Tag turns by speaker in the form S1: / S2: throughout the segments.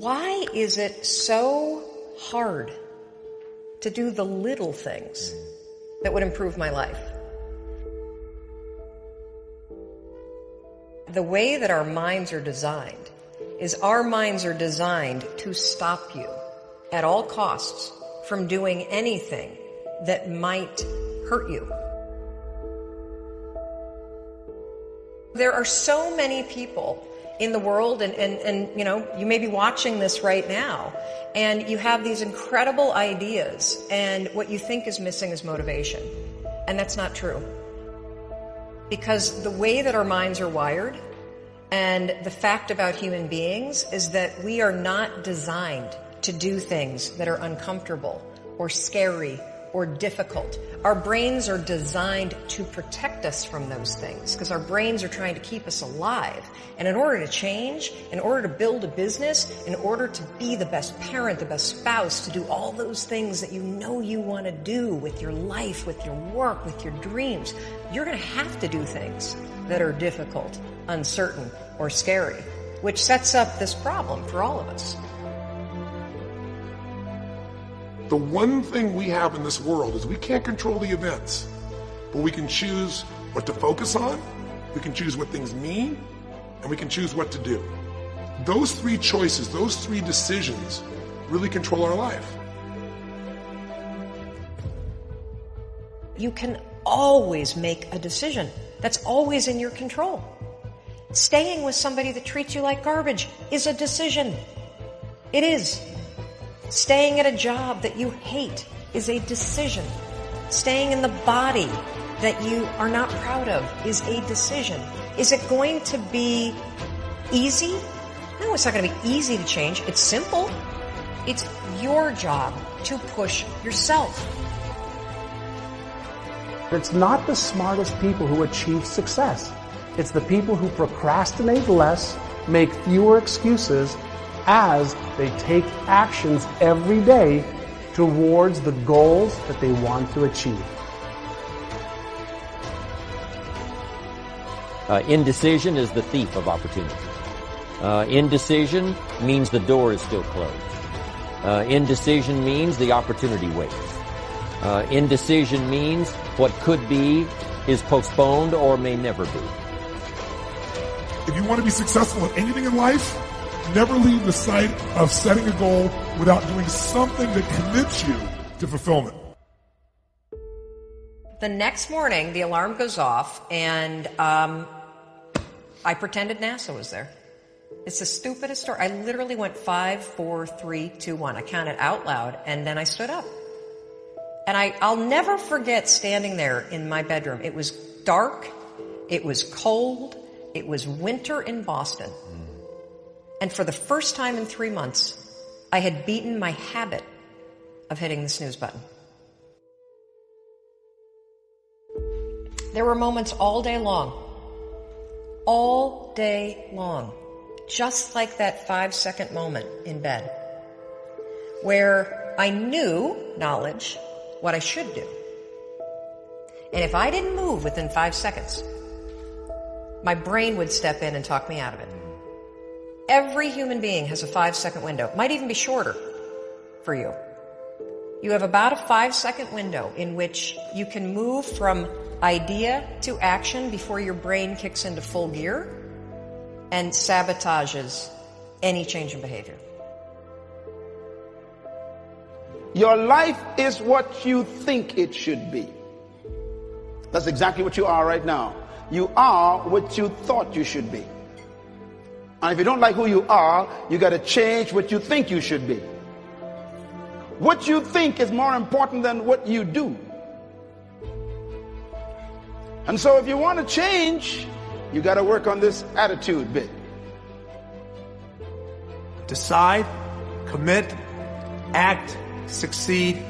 S1: Why is it so hard to do the little things that would improve my life? The way that our minds are designed is our minds are designed to stop you at all costs from doing anything that might hurt you. There are so many people in the world and, and, and you know you may be watching this right now and you have these incredible ideas and what you think is missing is motivation. And that's not true. Because the way that our minds are wired and the fact about human beings is that we are not designed to do things that are uncomfortable or scary or difficult. Our brains are designed to protect us from those things because our brains are trying to keep us alive. And in order to change, in order to build a business, in order to be the best parent, the best spouse, to do all those things that you know you want to do with your life, with your work, with your dreams, you're going to have to do things that are difficult, uncertain, or scary, which sets up this problem for all of us.
S2: The one thing we have in this world is we can't control the events, but we can choose what to focus on, we can choose what things mean, and we can choose what to do. Those three choices, those three decisions really control our life.
S1: You can always make a decision. That's always in your control. Staying with somebody that treats you like garbage is a decision. It is. Staying at a job that you hate is a decision. Staying in the body that you are not proud of is a decision. Is it going to be easy? No, it's not going to be easy to change. It's simple. It's your job to push yourself.
S3: It's not the smartest people who achieve success. It's the people who procrastinate less, make fewer excuses, as they take actions every day towards the goals that they want to achieve.
S4: Uh, indecision is the thief of opportunity. Uh, indecision means the door is still closed. Uh, indecision means the opportunity waits. Uh, indecision means what could be is postponed or may never be.
S2: If you want to be successful in anything in life, never leave the sight of setting a goal without doing something that commits you to fulfillment.
S1: The next morning, the alarm goes off, and um, I pretended NASA was there. It's the stupidest story. I literally went five, four, three, two, one. I counted out loud, and then I stood up. And I, I'll never forget standing there in my bedroom. It was dark, it was cold, it was winter in Boston. And for the first time in three months, I had beaten my habit of hitting the snooze button. There were moments all day long, all day long, just like that five second moment in bed, where I knew knowledge what I should do. And if I didn't move within five seconds, my brain would step in and talk me out of it. Every human being has a five second window, might even be shorter for you. You have about a five second window in which you can move from idea to action before your brain kicks into full gear and sabotages any change in behavior.
S5: Your life is what you think it should be. That's exactly what you are right now. You are what you thought you should be. And if you don't like who you are, you got to change what you think you should be. What you think is more important than what you do. And so if you want to change, you got to work on this attitude bit.
S6: Decide, commit, act, succeed,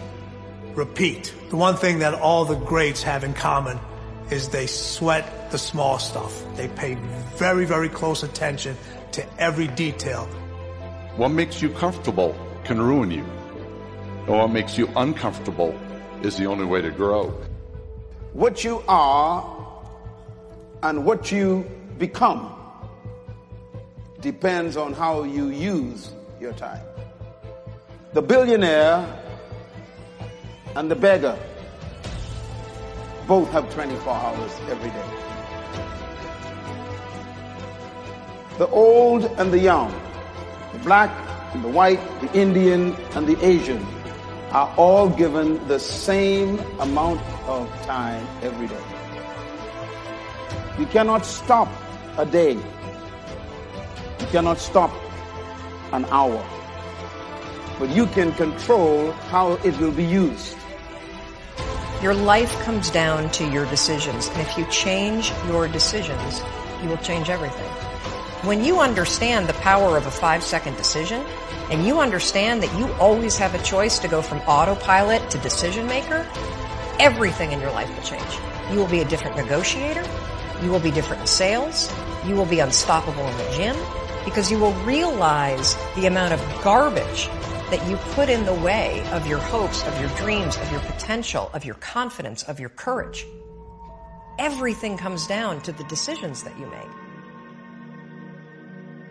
S6: repeat. The one thing that all the greats have in common is they sweat the small stuff. They pay very, very close attention to every detail.
S7: What makes you comfortable can ruin you. And what makes you uncomfortable is the only way to grow.
S5: What you are and what you become depends on how you use your time. The billionaire and the beggar both have 24 hours every day. The old and the young, the black and the white, the Indian and the Asian are all given the same amount of time every day. You cannot stop a day. You cannot stop an hour. But you can control how it will be used.
S1: Your life comes down to your decisions. And if you change your decisions, you will change everything. When you understand the power of a five second decision, and you understand that you always have a choice to go from autopilot to decision maker, everything in your life will change. You will be a different negotiator. You will be different in sales. You will be unstoppable in the gym because you will realize the amount of garbage that you put in the way of your hopes, of your dreams, of your potential, of your confidence, of your courage. Everything comes down to the decisions that you make.